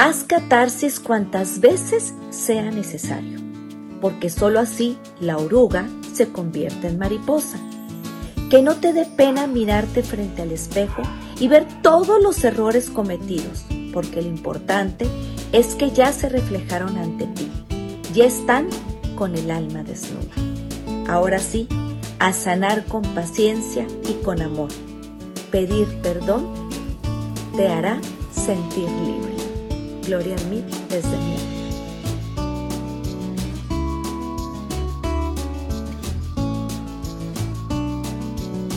Haz catarsis cuantas veces sea necesario, porque sólo así la oruga se convierte en mariposa. Que no te dé pena mirarte frente al espejo y ver todos los errores cometidos, porque lo importante es que ya se reflejaron ante ti, ya están con el alma desnuda. Ahora sí, a sanar con paciencia y con amor. Pedir perdón te hará sentir libre. Gloria a mí desde mí.